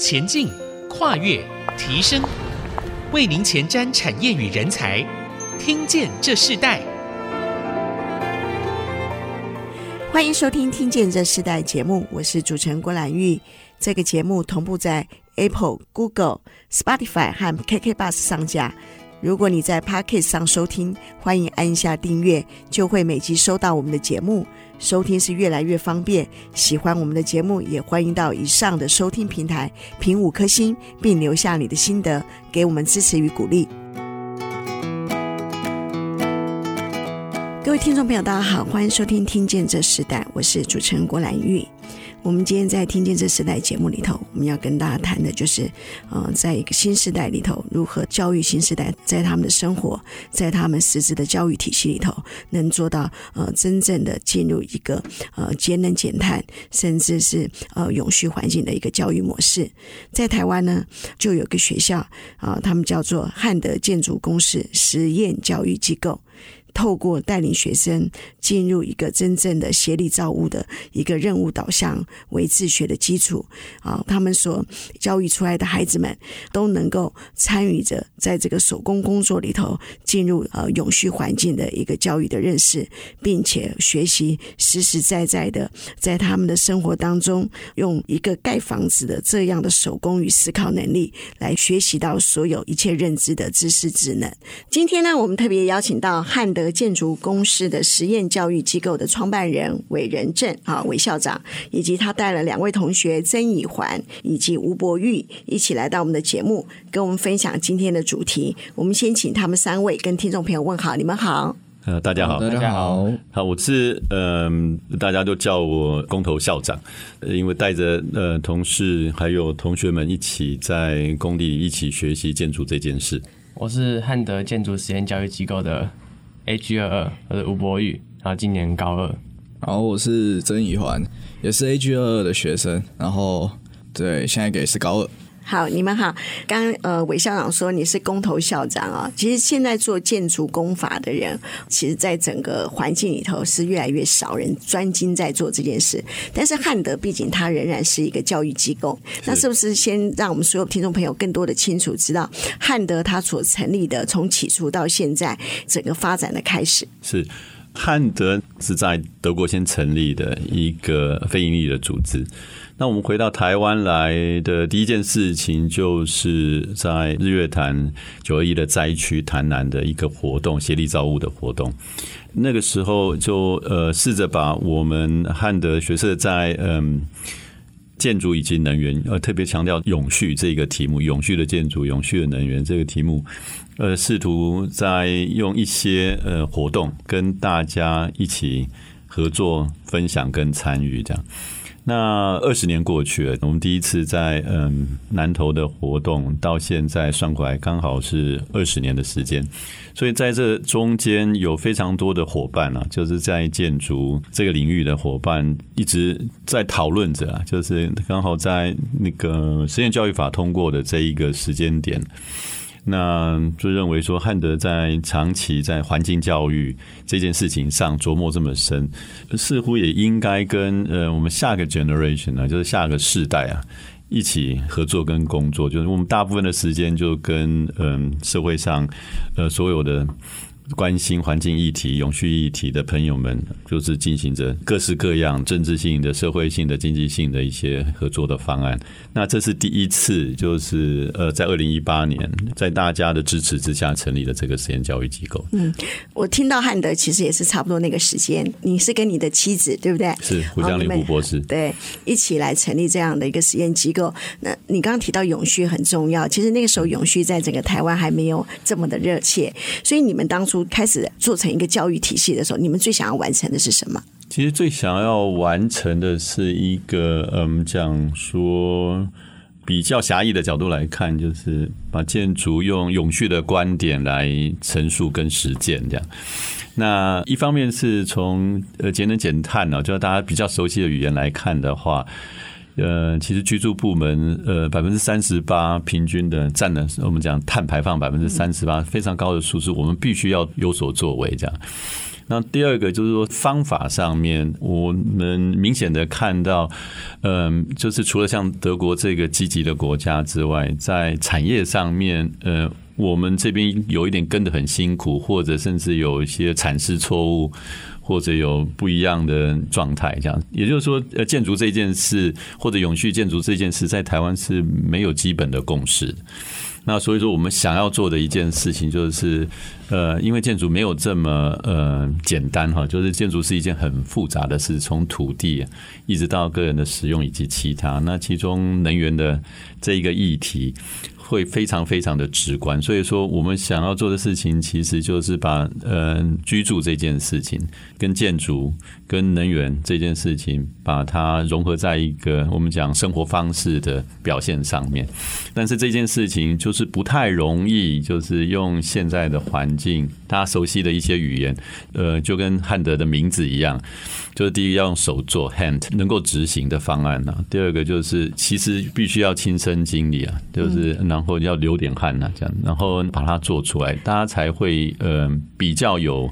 前进、跨越、提升，为您前瞻产业与人才。听见这世代，欢迎收听《听见这世代》节目，我是主持人郭兰玉。这个节目同步在 Apple、Google、Spotify 和 KK Bus 上架。如果你在 Podcast 上收听，欢迎按下订阅，就会每集收到我们的节目。收听是越来越方便。喜欢我们的节目，也欢迎到以上的收听平台评五颗星，并留下你的心得，给我们支持与鼓励。各位听众朋友，大家好，欢迎收听《听见这时代》，我是主持人郭兰玉。我们今天在《听见这时代》节目里头，我们要跟大家谈的就是，呃，在一个新时代里头，如何教育新时代，在他们的生活，在他们实质的教育体系里头，能做到呃真正的进入一个呃节能减碳，甚至是呃永续环境的一个教育模式。在台湾呢，就有个学校啊，他们叫做汉德建筑公司实验教育机构。透过带领学生进入一个真正的协力造物的一个任务导向为自学的基础啊，他们所教育出来的孩子们都能够参与着在这个手工工作里头进入呃永续环境的一个教育的认识，并且学习实实在在的在他们的生活当中用一个盖房子的这样的手工与思考能力来学习到所有一切认知的知识智能。今天呢，我们特别邀请到汉德。德建筑公司的实验教育机构的创办人韦仁正啊，韦校长，以及他带了两位同学曾以环以及吴博玉一起来到我们的节目，跟我们分享今天的主题。我们先请他们三位跟听众朋友问好，你们好。呃，大家好，大家好，好，我是嗯、呃，大家都叫我工头校长，因为带着呃同事还有同学们一起在工地一起学习建筑这件事。我是汉德建筑实验教育机构的。A G 二二，我是吴博宇，然后今年高二。然后我是曾以环，也是 A G 二二的学生，然后对，现在给是高二。好，你们好。刚呃，韦校长说你是工头校长啊。其实现在做建筑工法的人，其实在整个环境里头是越来越少人专精在做这件事。但是汉德毕竟它仍然是一个教育机构，那是不是先让我们所有听众朋友更多的清楚知道汉德它所成立的从起初到现在整个发展的开始？是汉德是在德国先成立的一个非营利的组织。那我们回到台湾来的第一件事情，就是在日月潭九二一的灾区潭南的一个活动，协力造物的活动。那个时候就呃试着把我们汉德学社在嗯建筑以及能源，呃特别强调永续这个题目，永续的建筑、永续的能源这个题目，呃试图在用一些呃活动跟大家一起合作、分享跟参与这样。那二十年过去了，我们第一次在嗯南投的活动，到现在算过来刚好是二十年的时间，所以在这中间有非常多的伙伴啊，就是在建筑这个领域的伙伴一直在讨论着，就是刚好在那个实验教育法通过的这一个时间点。那就认为说，汉德在长期在环境教育这件事情上琢磨这么深，似乎也应该跟呃我们下个 generation 呢，就是下个世代啊，一起合作跟工作。就是我们大部分的时间就跟嗯社会上呃所有的。关心环境议题、永续议题的朋友们，就是进行着各式各样政治性的、社会性的、经济性的一些合作的方案。那这是第一次，就是呃，在二零一八年，在大家的支持之下成立了这个实验教育机构。嗯，我听到汉德其实也是差不多那个时间，你是跟你的妻子对不对？是胡江林胡博士，对，一起来成立这样的一个实验机构。那你刚刚提到永续很重要，其实那个时候永续在整个台湾还没有这么的热切，所以你们当初。开始做成一个教育体系的时候，你们最想要完成的是什么？其实最想要完成的是一个，嗯，讲说比较狭义的角度来看，就是把建筑用永续的观点来陈述跟实践。这样，那一方面是从呃节能减碳呢，就是大家比较熟悉的语言来看的话。呃，其实居住部门呃百分之三十八平均的占了，我们讲碳排放百分之三十八非常高的数字，我们必须要有所作为这样。那第二个就是说方法上面，我们明显的看到，嗯，就是除了像德国这个积极的国家之外，在产业上面，呃，我们这边有一点跟得很辛苦，或者甚至有一些产式错误。或者有不一样的状态，这样，也就是说，呃，建筑这件事或者永续建筑这件事，在台湾是没有基本的共识。那所以说，我们想要做的一件事情，就是，呃，因为建筑没有这么呃简单哈，就是建筑是一件很复杂的事，从土地一直到个人的使用以及其他，那其中能源的这一个议题。会非常非常的直观，所以说我们想要做的事情，其实就是把呃居住这件事情跟建筑跟能源这件事情，把它融合在一个我们讲生活方式的表现上面。但是这件事情就是不太容易，就是用现在的环境，大家熟悉的一些语言，呃，就跟汉德的名字一样，就是第一要用手做 hand 能够执行的方案呢、啊。第二个就是其实必须要亲身经历啊，就是那。然后要流点汗呐，这样，然后把它做出来，大家才会呃比较有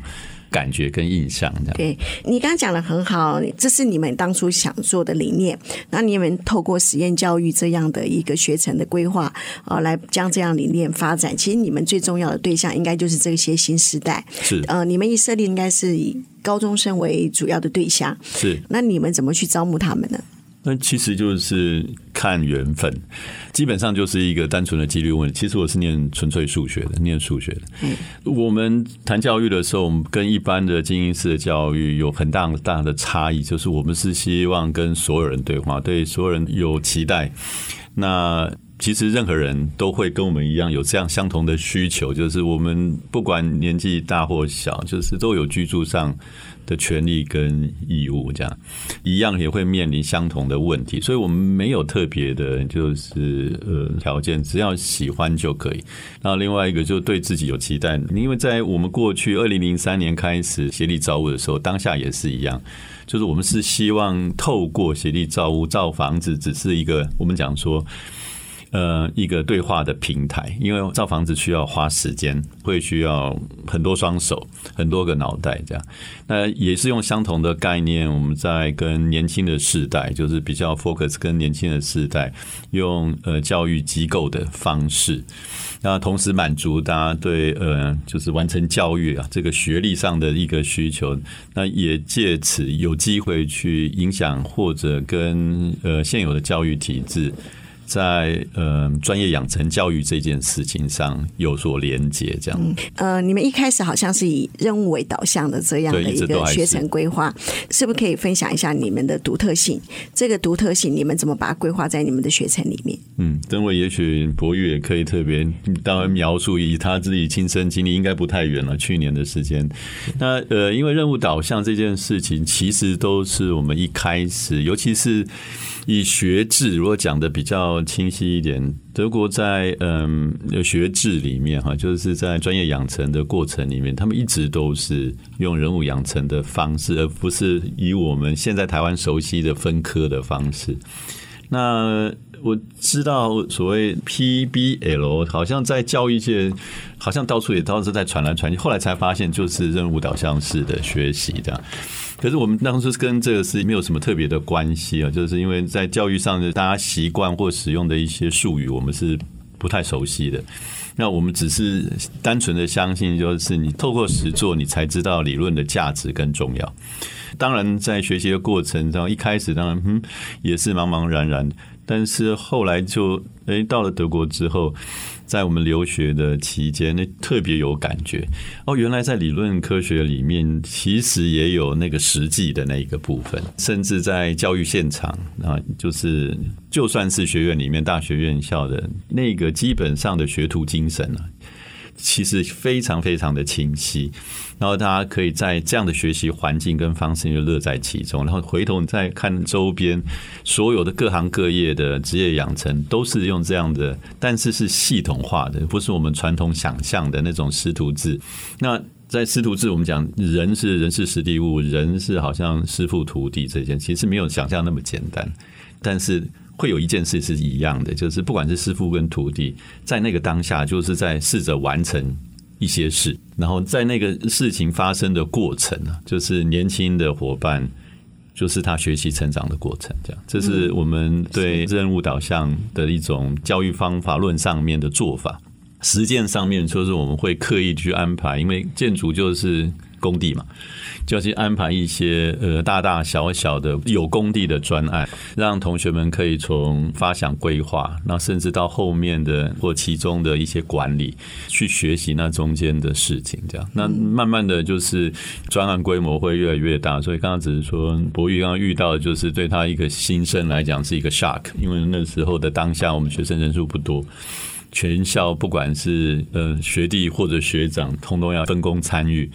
感觉跟印象。这样，对你刚刚讲的很好，这是你们当初想做的理念。那你们透过实验教育这样的一个学程的规划啊，来将这样理念发展。其实你们最重要的对象应该就是这些新时代。是呃，你们一设立应该是以高中生为主要的对象。是，那你们怎么去招募他们呢？那其实就是看缘分，基本上就是一个单纯的几率问题。其实我是念纯粹数学的，念数学的。嗯，我们谈教育的时候，我们跟一般的精英式的教育有很大很大的差异，就是我们是希望跟所有人对话，对所有人有期待。那其实任何人都会跟我们一样有这样相同的需求，就是我们不管年纪大或小，就是都有居住上的权利跟义务，这样一样也会面临相同的问题，所以我们没有特别的，就是呃条件，只要喜欢就可以。然后另外一个就是对自己有期待，因为在我们过去二零零三年开始协力造屋的时候，当下也是一样，就是我们是希望透过协力造屋造房子，只是一个我们讲说。呃，一个对话的平台，因为造房子需要花时间，会需要很多双手、很多个脑袋这样。那也是用相同的概念，我们在跟年轻的世代，就是比较 focus 跟年轻的世代，用呃教育机构的方式，那同时满足大家对呃就是完成教育啊这个学历上的一个需求。那也借此有机会去影响或者跟呃现有的教育体制。在呃专业养成教育这件事情上有所连接，这样。嗯。呃，你们一开始好像是以任务为导向的这样的一个学程规划，是不是可以分享一下你们的独特性？这个独特性你们怎么把它规划在你们的学程里面？嗯，等会也许博宇也可以特别当然描述，以他自己亲身经历，应该不太远了，去年的时间。那呃，因为任务导向这件事情，其实都是我们一开始，尤其是。以学制，如果讲的比较清晰一点，德国在嗯学制里面哈，就是在专业养成的过程里面，他们一直都是用人物养成的方式，而不是以我们现在台湾熟悉的分科的方式。那我知道所谓 PBL，好像在教育界，好像到处也都是在传来传去，后来才发现就是任务导向式的学习这样。可是我们当初跟这个是没有什么特别的关系啊，就是因为在教育上的大家习惯或使用的一些术语，我们是不太熟悉的。那我们只是单纯的相信，就是你透过实作，你才知道理论的价值更重要。当然，在学习的过程中，一开始当然嗯也是茫茫然然，但是后来就诶到了德国之后。在我们留学的期间，那特别有感觉哦。原来在理论科学里面，其实也有那个实际的那一个部分，甚至在教育现场啊，就是就算是学院里面大学院校的那个基本上的学徒精神啊。其实非常非常的清晰，然后大家可以在这样的学习环境跟方式就乐在其中，然后回头你再看周边所有的各行各业的职业养成，都是用这样的，但是是系统化的，不是我们传统想象的那种师徒制。那在师徒制，我们讲人是人是实地物，人是好像师傅徒弟这件，其实没有想象那么简单，但是。会有一件事是一样的，就是不管是师傅跟徒弟，在那个当下，就是在试着完成一些事，然后在那个事情发生的过程啊，就是年轻的伙伴，就是他学习成长的过程，这样，这是我们对任务导向的一种教育方法论上面的做法。实践上面，就是我们会刻意去安排，因为建筑就是工地嘛。就要去安排一些呃大大小小的有工地的专案，让同学们可以从发想规划，那甚至到后面的或其中的一些管理，去学习那中间的事情。这样，那慢慢的就是专案规模会越来越大。所以刚刚只是说博玉刚刚遇到的就是对他一个新生来讲是一个 shock，因为那时候的当下我们学生人数不多，全校不管是呃学弟或者学长，通通要分工参与。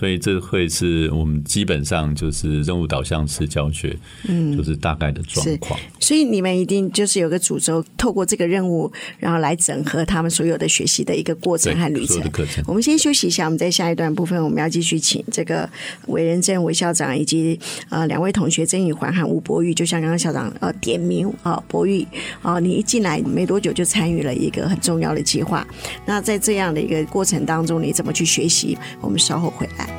所以这会是我们基本上就是任务导向式教学，嗯，就是大概的状况。所以你们一定就是有个主轴，透过这个任务，然后来整合他们所有的学习的一个过程和旅程。程。我们先休息一下，我们在下一段部分，我们要继续请这个韦仁正韦校长以及呃两位同学曾宇环和吴博玉，就像刚刚校长呃点名啊、呃，博玉啊、呃，你一进来没多久就参与了一个很重要的计划。那在这样的一个过程当中，你怎么去学习？我们稍后回来。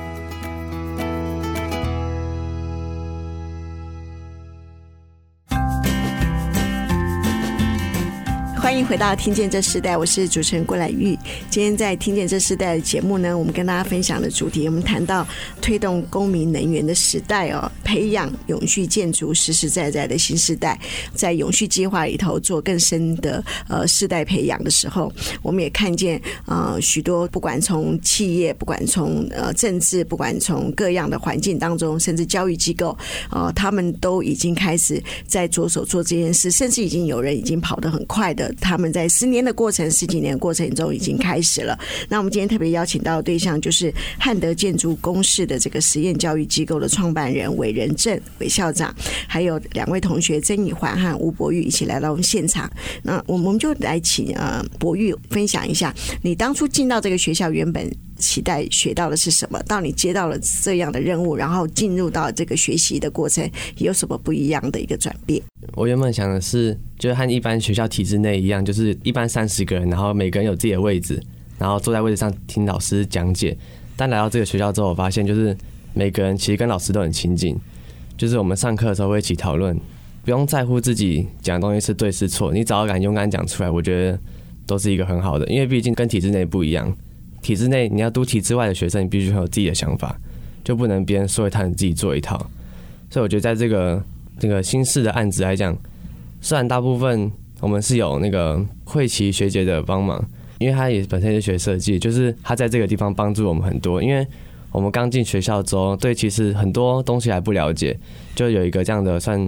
迎回到《听见这时代》，我是主持人郭兰玉。今天在《听见这时代》的节目呢，我们跟大家分享的主题，我们谈到推动公民能源的时代哦，培养永续建筑实实在在的新世代，在永续计划里头做更深的呃世代培养的时候，我们也看见呃许多不管从企业，不管从呃政治，不管从各样的环境当中，甚至教育机构啊、呃，他们都已经开始在着手做这件事，甚至已经有人已经跑得很快的。他他们在十年的过程、十几年过程中已经开始了。那我们今天特别邀请到的对象就是汉德建筑公室的这个实验教育机构的创办人韦仁正韦校长，还有两位同学曾以环和吴博玉一起来到我们现场。那我们就来请呃博玉分享一下，你当初进到这个学校原本期待学到的是什么？到你接到了这样的任务，然后进入到这个学习的过程，有什么不一样的一个转变？我原本想的是，就是和一般学校体制内一样，就是一般三十个人，然后每个人有自己的位置，然后坐在位置上听老师讲解。但来到这个学校之后，我发现就是每个人其实跟老师都很亲近，就是我们上课的时候会一起讨论，不用在乎自己讲的东西是对是错，你只要敢勇敢讲出来，我觉得都是一个很好的，因为毕竟跟体制内不一样。体制内，你要读体制外的学生，你必须很有自己的想法，就不能别人说一套，你自己做一套。所以我觉得，在这个这个新式的案子来讲，虽然大部分我们是有那个慧琪学姐的帮忙，因为她也本身是学设计，就是她在这个地方帮助我们很多。因为我们刚进学校之后，对其实很多东西还不了解，就有一个这样的算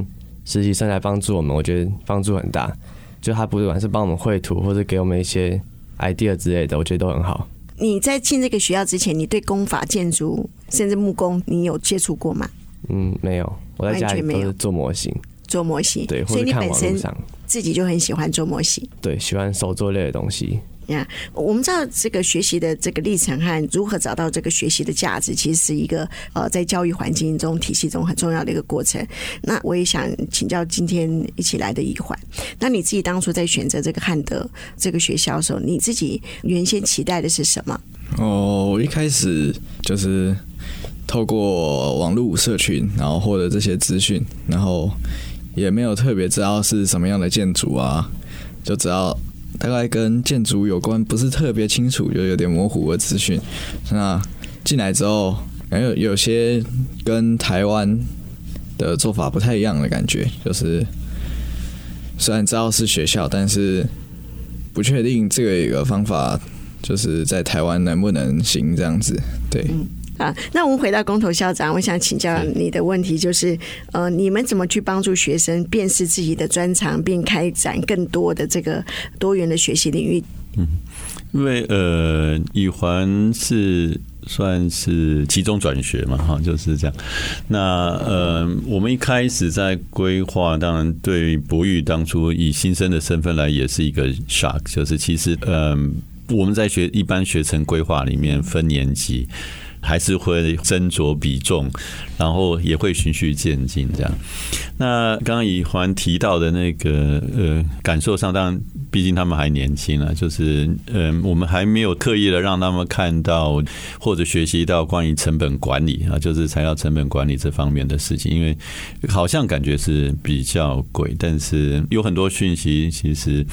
实习生来帮助我们，我觉得帮助很大。就他不管是帮我们绘图，或者给我们一些 idea 之类的，我觉得都很好。你在进这个学校之前，你对工法建筑甚至木工，你有接触过吗？嗯，没有。我在家里都是做模型，做模型。对，或者看网上，所以你本身自己就很喜欢做模型。对，喜欢手作类的东西。呀，yeah, 我们知道这个学习的这个历程和如何找到这个学习的价值，其实是一个呃在教育环境中体系中很重要的一个过程。那我也想请教今天一起来的一环，那你自己当初在选择这个汉德这个学校的时候，你自己原先期待的是什么？哦，我一开始就是透过网络社群，然后获得这些资讯，然后也没有特别知道是什么样的建筑啊，就只要。大概跟建筑有关，不是特别清楚，就有点模糊的资讯。那进来之后，感觉有些跟台湾的做法不太一样的感觉，就是虽然知道是学校，但是不确定这个一个方法就是在台湾能不能行这样子，对。啊，那我们回到工头校长，我想请教你的问题就是，呃，你们怎么去帮助学生辨识自己的专长，并开展更多的这个多元的学习领域？嗯，因为呃，以环是算是集中转学嘛，哈，就是这样。那呃，我们一开始在规划，当然对博宇当初以新生的身份来，也是一个 shock，就是其实呃，我们在学一般学程规划里面分年级。还是会斟酌比重，然后也会循序渐进这样。那刚刚以环提到的那个呃感受上，当然毕竟他们还年轻啊，就是嗯，我们还没有刻意的让他们看到或者学习到关于成本管理啊，就是材料成本管理这方面的事情，因为好像感觉是比较贵，但是有很多讯息，其实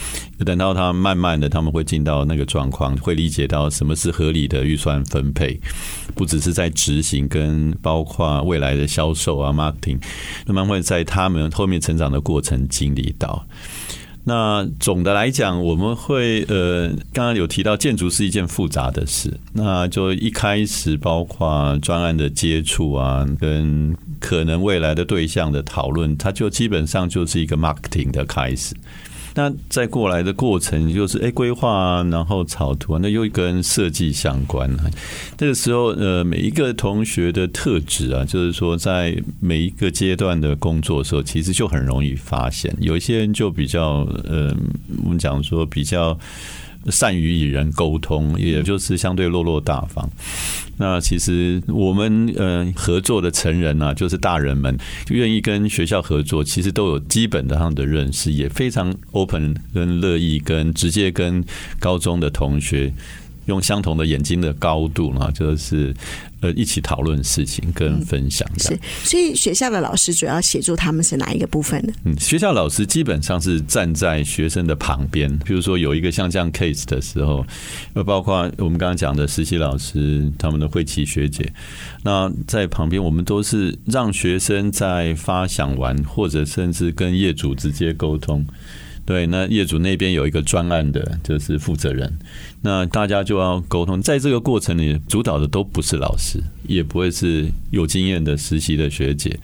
等到他慢慢的他们会进到那个状况，会理解到什么是合理的预算分配，不只是在执行，跟包括未来的销售啊、marketing，那么会在他们后面成长的过程经历到。那总的来讲，我们会呃，刚刚有提到建筑是一件复杂的事，那就一开始包括专案的接触啊，跟可能未来的对象的讨论，它就基本上就是一个 marketing 的开始。那再过来的过程就是哎，规划，然后草图，那又跟设计相关啊。这个时候呃，每一个同学的特质啊，就是说在每一个阶段的工作的时候，其实就很容易发现，有一些人就比较呃，我们讲说比较。善于与人沟通，也就是相对落落大方。那其实我们呃合作的成人啊，就是大人们愿意跟学校合作，其实都有基本的他们的认识，也非常 open 跟乐意跟直接跟高中的同学用相同的眼睛的高度呢，就是。呃，一起讨论事情跟分享、嗯、是，所以学校的老师主要协助他们是哪一个部分呢？嗯，学校老师基本上是站在学生的旁边，比如说有一个像这样 case 的时候，呃，包括我们刚刚讲的实习老师，他们的慧琪学姐，那在旁边，我们都是让学生在发想完，或者甚至跟业主直接沟通。对，那业主那边有一个专案的，就是负责人。那大家就要沟通，在这个过程里，主导的都不是老师，也不会是有经验的实习的学姐，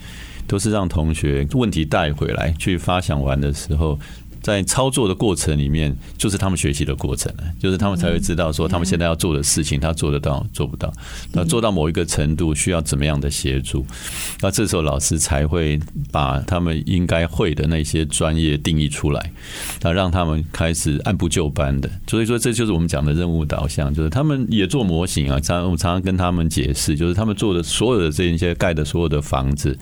都是让同学问题带回来去发想完的时候。在操作的过程里面，就是他们学习的过程，就是他们才会知道说他们现在要做的事情，他做得到做不到，那做到某一个程度需要怎么样的协助，那这时候老师才会把他们应该会的那些专业定义出来，那让他们开始按部就班的。所以说，这就是我们讲的任务导向，就是他们也做模型啊，常我常常跟他们解释，就是他们做的所有的这一些盖的所有的房子。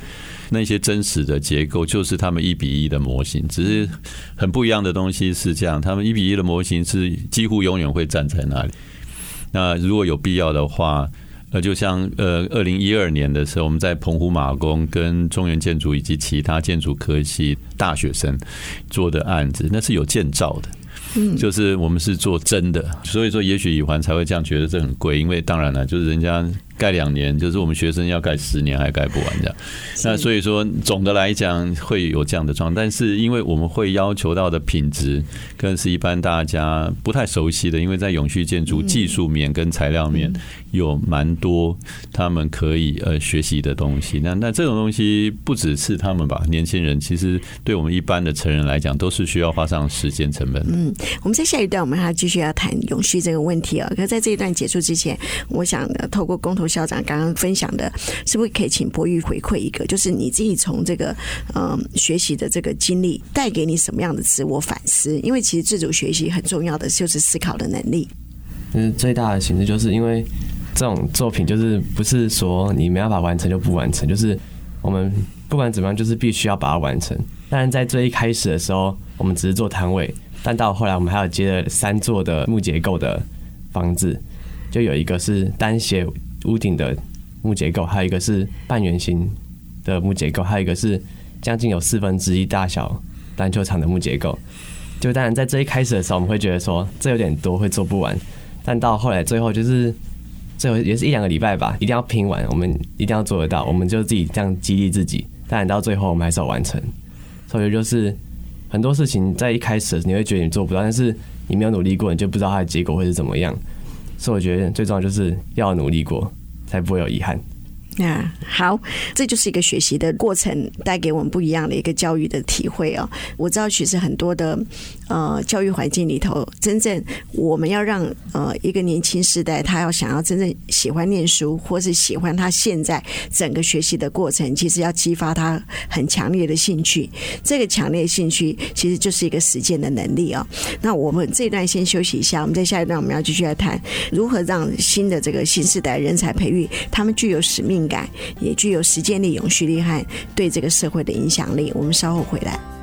那些真实的结构就是他们一比一的模型，只是很不一样的东西是这样，他们一比一的模型是几乎永远会站在那里。那如果有必要的话，呃，就像呃，二零一二年的时候，我们在澎湖马公跟中原建筑以及其他建筑科系大学生做的案子，那是有建造的。嗯，就是我们是做真的，所以说也许以环才会这样觉得这很贵，因为当然了，就是人家盖两年，就是我们学生要盖十年还盖不完这样。那所以说总的来讲会有这样的状况，但是因为我们会要求到的品质，更是一般大家不太熟悉的，因为在永续建筑技术面跟材料面有蛮多他们可以呃学习的东西。那那这种东西不只是他们吧，年轻人其实对我们一般的成人来讲，都是需要花上时间成本的。嗯。我们在下一段，我们还要继续要谈永续这个问题啊。可是在这一段结束之前，我想透过工校长刚刚分享的，是不是可以请博玉回馈一个，就是你自己从这个嗯学习的这个经历，带给你什么样的自我反思？因为其实自主学习很重要的就是思考的能力。嗯，最大的形式就是因为这种作品，就是不是说你没办法完成就不完成，就是我们不管怎么样，就是必须要把它完成。但是在最一开始的时候，我们只是做摊位。但到后来，我们还有接了三座的木结构的房子，就有一个是单斜屋顶的木结构，还有一个是半圆形的木结构，还有一个是将近有四分之一大小篮球场的木结构。就当然在这一开始的时候，我们会觉得说这有点多，会做不完。但到后来，最后就是最后也是一两个礼拜吧，一定要拼完，我们一定要做得到，我们就自己这样激励自己。当然到最后，我们还是要完成。所以就是。很多事情在一开始你会觉得你做不到，但是你没有努力过，你就不知道它的结果会是怎么样。所以我觉得最重要就是要努力过，才不会有遗憾。那，好，这就是一个学习的过程，带给我们不一样的一个教育的体会哦。我知道，其实很多的呃教育环境里头，真正我们要让呃一个年轻时代，他要想要真正喜欢念书，或是喜欢他现在整个学习的过程，其实要激发他很强烈的兴趣。这个强烈兴趣其实就是一个实践的能力哦。那我们这一段先休息一下，我们在下一段我们要继续来谈如何让新的这个新时代人才培育，他们具有使命感，也具有时间力、永续力和对这个社会的影响力。我们稍后回来。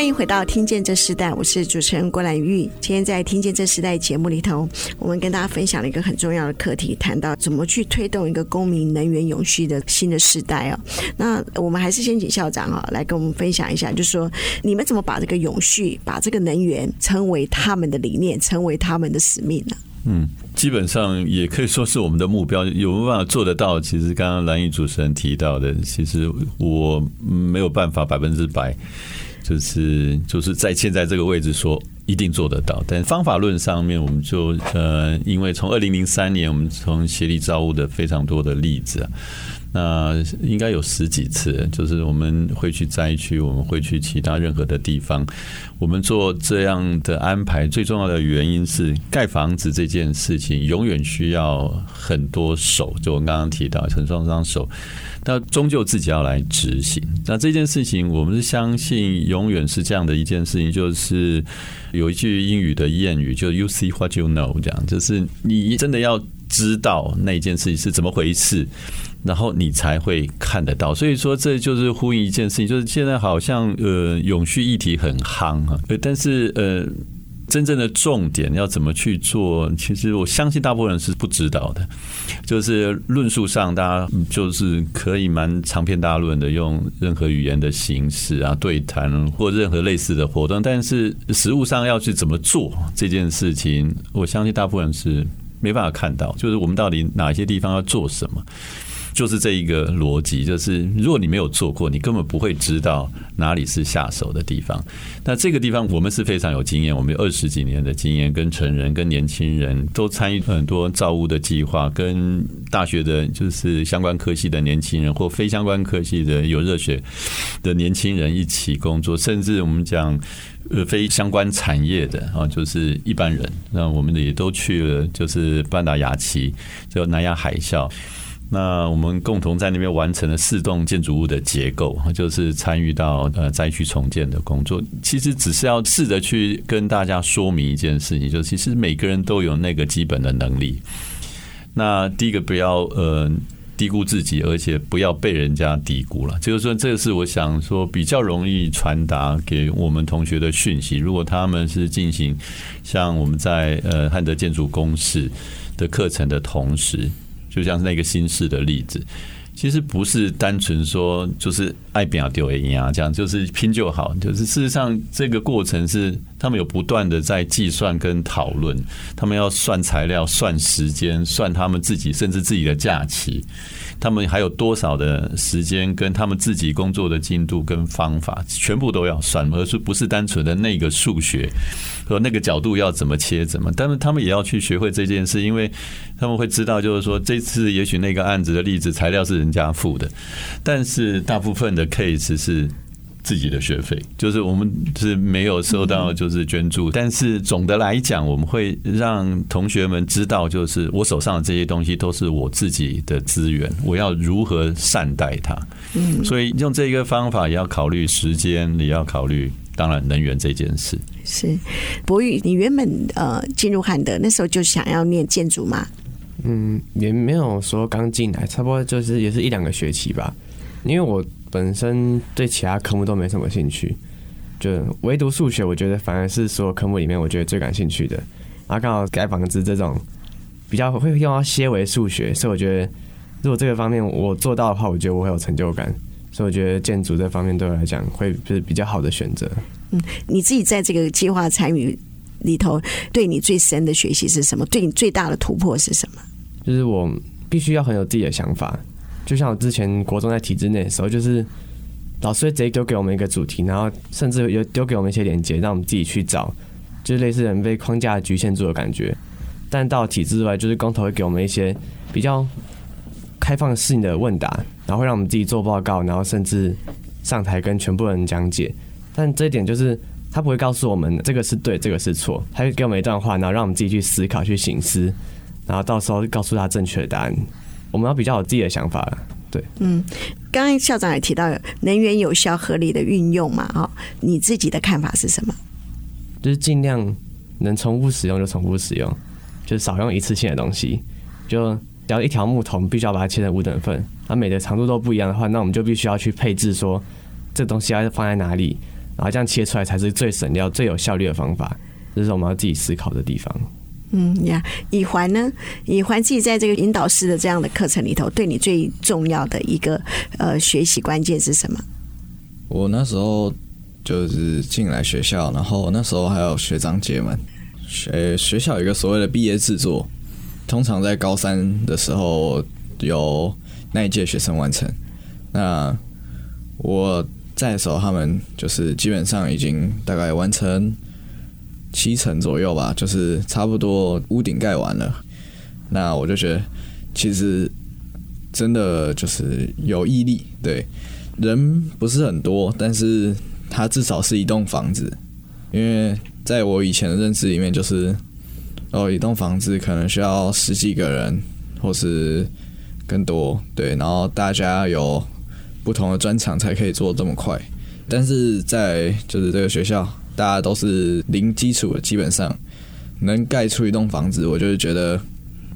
欢迎回到《听见这时代》，我是主持人郭兰玉。今天在《听见这时代》节目里头，我们跟大家分享了一个很重要的课题，谈到怎么去推动一个公民能源永续的新的时代哦。那我们还是先请校长啊来跟我们分享一下，就是说你们怎么把这个永续、把这个能源称为他们的理念，成为他们的使命呢？嗯，基本上也可以说是我们的目标，有没有办法做得到？其实刚刚兰玉主持人提到的，其实我没有办法百分之百。就是就是在现在这个位置说一定做得到，但方法论上面，我们就呃，因为从二零零三年，我们从协力造物的非常多的例子。那应该有十几次，就是我们会去灾区，我们会去其他任何的地方，我们做这样的安排。最重要的原因是，盖房子这件事情永远需要很多手，就我刚刚提到很双双手，那终究自己要来执行。那这件事情，我们是相信永远是这样的一件事情，就是有一句英语的谚语，就 “You see what you know”，这样就是你真的要知道那件事情是怎么回事。然后你才会看得到，所以说这就是呼应一件事情，就是现在好像呃永续议题很夯啊，但是呃真正的重点要怎么去做，其实我相信大部分人是不知道的。就是论述上，大家就是可以蛮长篇大论的，用任何语言的形式啊对谈或任何类似的活动，但是实务上要去怎么做这件事情，我相信大部分人是没办法看到，就是我们到底哪些地方要做什么。就是这一个逻辑，就是如果你没有做过，你根本不会知道哪里是下手的地方。那这个地方我们是非常有经验，我们有二十几年的经验，跟成人、跟年轻人都参与很多造屋的计划，跟大学的，就是相关科系的年轻人或非相关科系的有热血的年轻人一起工作，甚至我们讲呃非相关产业的啊，就是一般人，那我们也都去了，就是班达雅琪，就南亚海啸。那我们共同在那边完成了四栋建筑物的结构，就是参与到呃灾区重建的工作。其实只是要试着去跟大家说明一件事情，就是其实每个人都有那个基本的能力。那第一个不要呃低估自己，而且不要被人家低估了。就是说，这个是我想说比较容易传达给我们同学的讯息。如果他们是进行像我们在呃汉德建筑公室的课程的同时。就像是那个新式的例子，其实不是单纯说就是爱拼丢赢啊，这样就是拼就好。就是事实上，这个过程是他们有不断的在计算跟讨论，他们要算材料、算时间、算他们自己甚至自己的假期。他们还有多少的时间跟他们自己工作的进度跟方法，全部都要算，而是不是单纯的那个数学和那个角度要怎么切怎么？但是他们也要去学会这件事，因为他们会知道，就是说这次也许那个案子的例子材料是人家付的，但是大部分的 case 是。自己的学费，就是我们是没有收到就是捐助，但是总的来讲，我们会让同学们知道，就是我手上的这些东西都是我自己的资源，我要如何善待它。嗯，所以用这个方法也要考虑时间，也要考虑当然能源这件事。是博宇，你原本呃进入汉德那时候就想要念建筑吗？嗯，也没有说刚进来，差不多就是也是一两个学期吧，因为我。本身对其他科目都没什么兴趣，就唯独数学，我觉得反而是所有科目里面我觉得最感兴趣的。然后刚好盖房子这种比较会用到些微数学，所以我觉得如果这个方面我做到的话，我觉得我会有成就感。所以我觉得建筑这方面对我来讲会是比较好的选择。嗯，你自己在这个计划参与里头，对你最深的学习是什么？对你最大的突破是什么？就是我必须要很有自己的想法。就像我之前国中在体制内的时候，就是老师会直接丢给我们一个主题，然后甚至有丢给我们一些连接，让我们自己去找，就是类似人被框架局限住的感觉。但到体制外，就是工头会给我们一些比较开放性的问答，然后会让我们自己做报告，然后甚至上台跟全部人讲解。但这一点就是他不会告诉我们这个是对，这个是错，他会给我们一段话，然后让我们自己去思考、去醒思，然后到时候告诉他正确的答案。我们要比较有自己的想法了，对。嗯，刚刚校长也提到能源有效合理的运用嘛，哈，你自己的看法是什么？就是尽量能重复使用就重复使用，就是少用一次性的东西。就只要一条木头，必须要把它切成五等份，它每的长度都不一样的话，那我们就必须要去配置说这东西要放在哪里，然然后这样切出来才是最省料、最有效率的方法。这是我们要自己思考的地方。嗯呀，以环呢？以环自己在这个引导师的这样的课程里头，对你最重要的一个呃学习关键是什么？我那时候就是进来学校，然后那时候还有学长姐们，学学校有一个所谓的毕业制作，通常在高三的时候由那一届学生完成。那我在的时候，他们就是基本上已经大概完成。七成左右吧，就是差不多屋顶盖完了。那我就觉得，其实真的就是有毅力。对，人不是很多，但是它至少是一栋房子。因为在我以前的认知里面，就是哦，一栋房子可能需要十几个人，或是更多。对，然后大家有不同的专长才可以做这么快。但是在就是这个学校。大家都是零基础的，基本上能盖出一栋房子，我就是觉得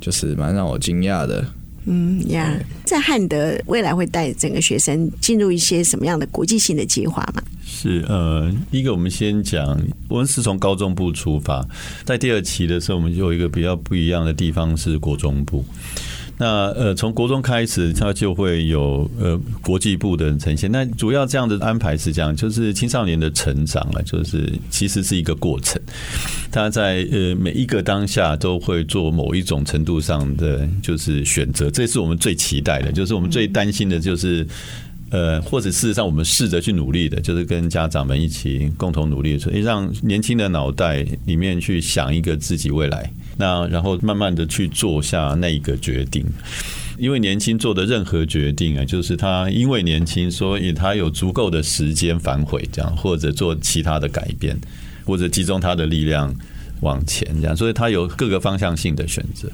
就是蛮让我惊讶的。嗯呀，在汉德未来会带整个学生进入一些什么样的国际性的计划吗？是呃，一个我们先讲，我们是从高中部出发，在第二期的时候，我们就有一个比较不一样的地方是国中部。那呃，从国中开始，它就会有呃国际部的呈现。那主要这样的安排是这样，就是青少年的成长啊，就是其实是一个过程。他在呃每一个当下都会做某一种程度上的就是选择，这是我们最期待的，就是我们最担心的就是呃，或者事实上我们试着去努力的，就是跟家长们一起共同努力，所以让年轻的脑袋里面去想一个自己未来。那然后慢慢的去做下那个决定，因为年轻做的任何决定啊，就是他因为年轻，所以他有足够的时间反悔，这样或者做其他的改变，或者集中他的力量往前，这样，所以他有各个方向性的选择。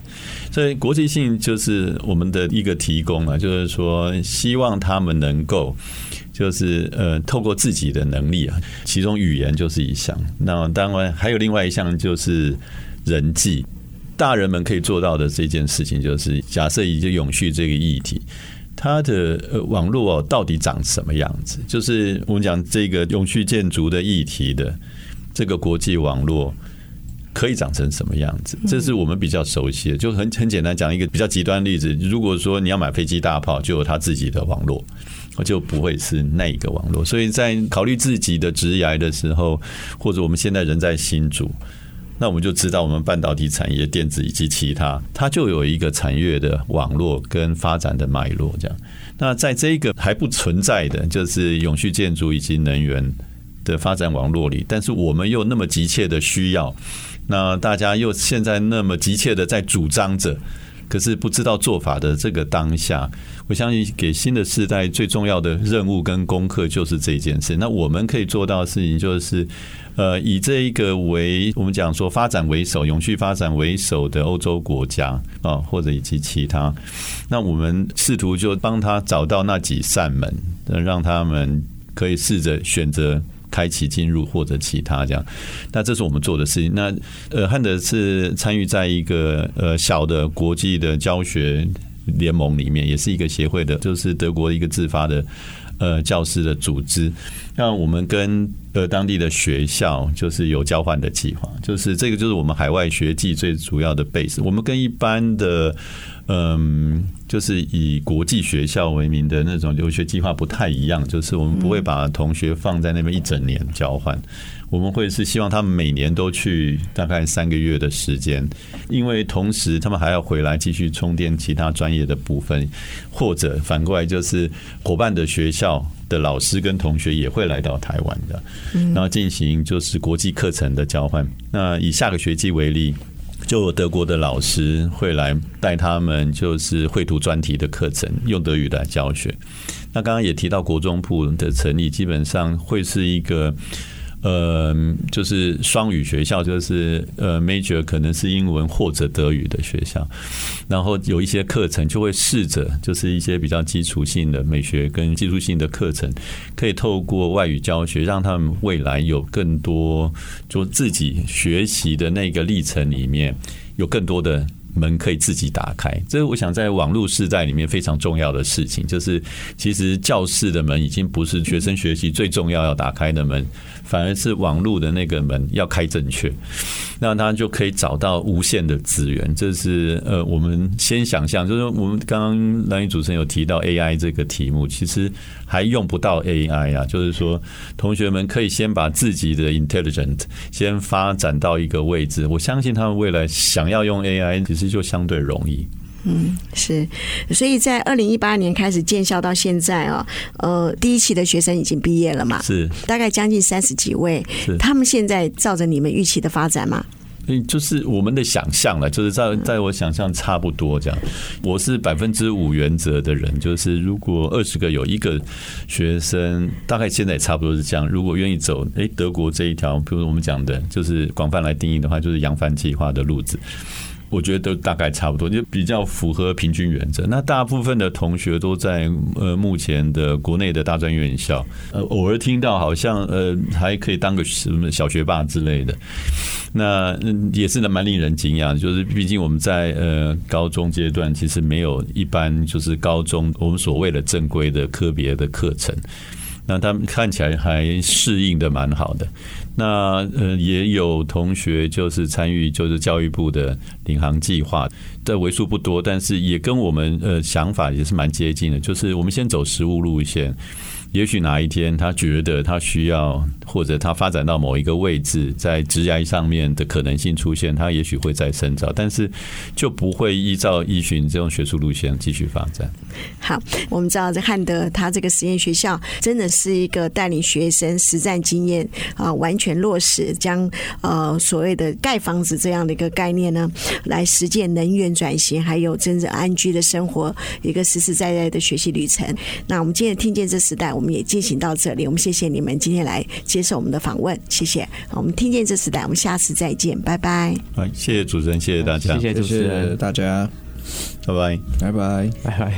所以国际性就是我们的一个提供啊，就是说希望他们能够，就是呃，透过自己的能力啊，其中语言就是一项，那当然还有另外一项就是。人际，大人们可以做到的这件事情，就是假设以及永续这个议题，它的呃网络哦到底长什么样子？就是我们讲这个永续建筑的议题的这个国际网络可以长成什么样子？这是我们比较熟悉的。就很很简单讲一个比较极端例子，如果说你要买飞机大炮，就有他自己的网络，就不会是那一个网络。所以在考虑自己的职涯的时候，或者我们现在人在新竹。那我们就知道，我们半导体产业、电子以及其他，它就有一个产业的网络跟发展的脉络。这样，那在这个还不存在的，就是永续建筑以及能源的发展网络里，但是我们又那么急切的需要，那大家又现在那么急切的在主张着，可是不知道做法的这个当下，我相信给新的世代最重要的任务跟功课就是这件事。那我们可以做到的事情就是。呃，以这一个为我们讲说发展为首、永续发展为首的欧洲国家啊，或者以及其他，那我们试图就帮他找到那几扇门，让他们可以试着选择开启进入或者其他这样。那这是我们做的事情。那呃，汉德是参与在一个呃小的国际的教学联盟里面，也是一个协会的，就是德国一个自发的。呃，教师的组织，那我们跟呃当地的学校就是有交换的计划，就是这个就是我们海外学际最主要的 base。我们跟一般的嗯，就是以国际学校为名的那种留学计划不太一样，就是我们不会把同学放在那边一整年交换。我们会是希望他们每年都去大概三个月的时间，因为同时他们还要回来继续充电其他专业的部分，或者反过来就是伙伴的学校的老师跟同学也会来到台湾的，然后进行就是国际课程的交换。那以下个学期为例，就有德国的老师会来带他们就是绘图专题的课程，用德语来教学。那刚刚也提到国中部的成立，基本上会是一个。呃，就是双语学校，就是呃，major 可能是英文或者德语的学校，然后有一些课程就会试着，就是一些比较基础性的美学跟技术性的课程，可以透过外语教学，让他们未来有更多就自己学习的那个历程里面有更多的门可以自己打开。这是我想在网络时代里面非常重要的事情，就是其实教室的门已经不是学生学习最重要要打开的门，反而是网络的那个门要开正确，那他就可以找到无限的资源。这是呃，我们先想象，就是我们刚刚兰屿主持人有提到 AI 这个题目，其实还用不到 AI 啊，就是说同学们可以先把自己的 intelligent 先发展到一个位置，我相信他们未来想要用 AI，其实就相对容易。嗯，是，所以在二零一八年开始建校到现在哦，呃，第一期的学生已经毕业了嘛？是，大概将近三十几位。是，他们现在照着你们预期的发展吗？嗯，就是我们的想象了，就是在在我想象差不多这样。我是百分之五原则的人，就是如果二十个有一个学生，大概现在也差不多是这样。如果愿意走，哎，德国这一条，比如我们讲的，就是广泛来定义的话，就是扬帆计划的路子。我觉得都大概差不多，就比较符合平均原则。那大部分的同学都在呃目前的国内的大专院校，呃偶尔听到好像呃还可以当个什么小学霸之类的，那也是蛮令人惊讶。就是毕竟我们在呃高中阶段其实没有一般就是高中我们所谓的正规的科别的课程，那他们看起来还适应的蛮好的。那呃，也有同学就是参与，就是教育部的领航计划，的为数不多，但是也跟我们呃想法也是蛮接近的，就是我们先走实务路线。也许哪一天他觉得他需要，或者他发展到某一个位置，在职涯上面的可能性出现，他也许会再深造，但是就不会依照依循这种学术路线继续发展。好，我们知道在汉德，他这个实验学校真的是一个带领学生实战经验啊，完全落实，将呃所谓的盖房子这样的一个概念呢，来实践能源转型，还有真正安居的生活，一个实实在在的学习旅程。那我们今天听见这时代，我们也进行到这里，我们谢谢你们今天来接受我们的访问，谢谢。我们听见这时代，我们下次再见，拜拜。好，谢谢主持人，谢谢大家，谢谢主持人，大家拜拜，拜拜，拜拜。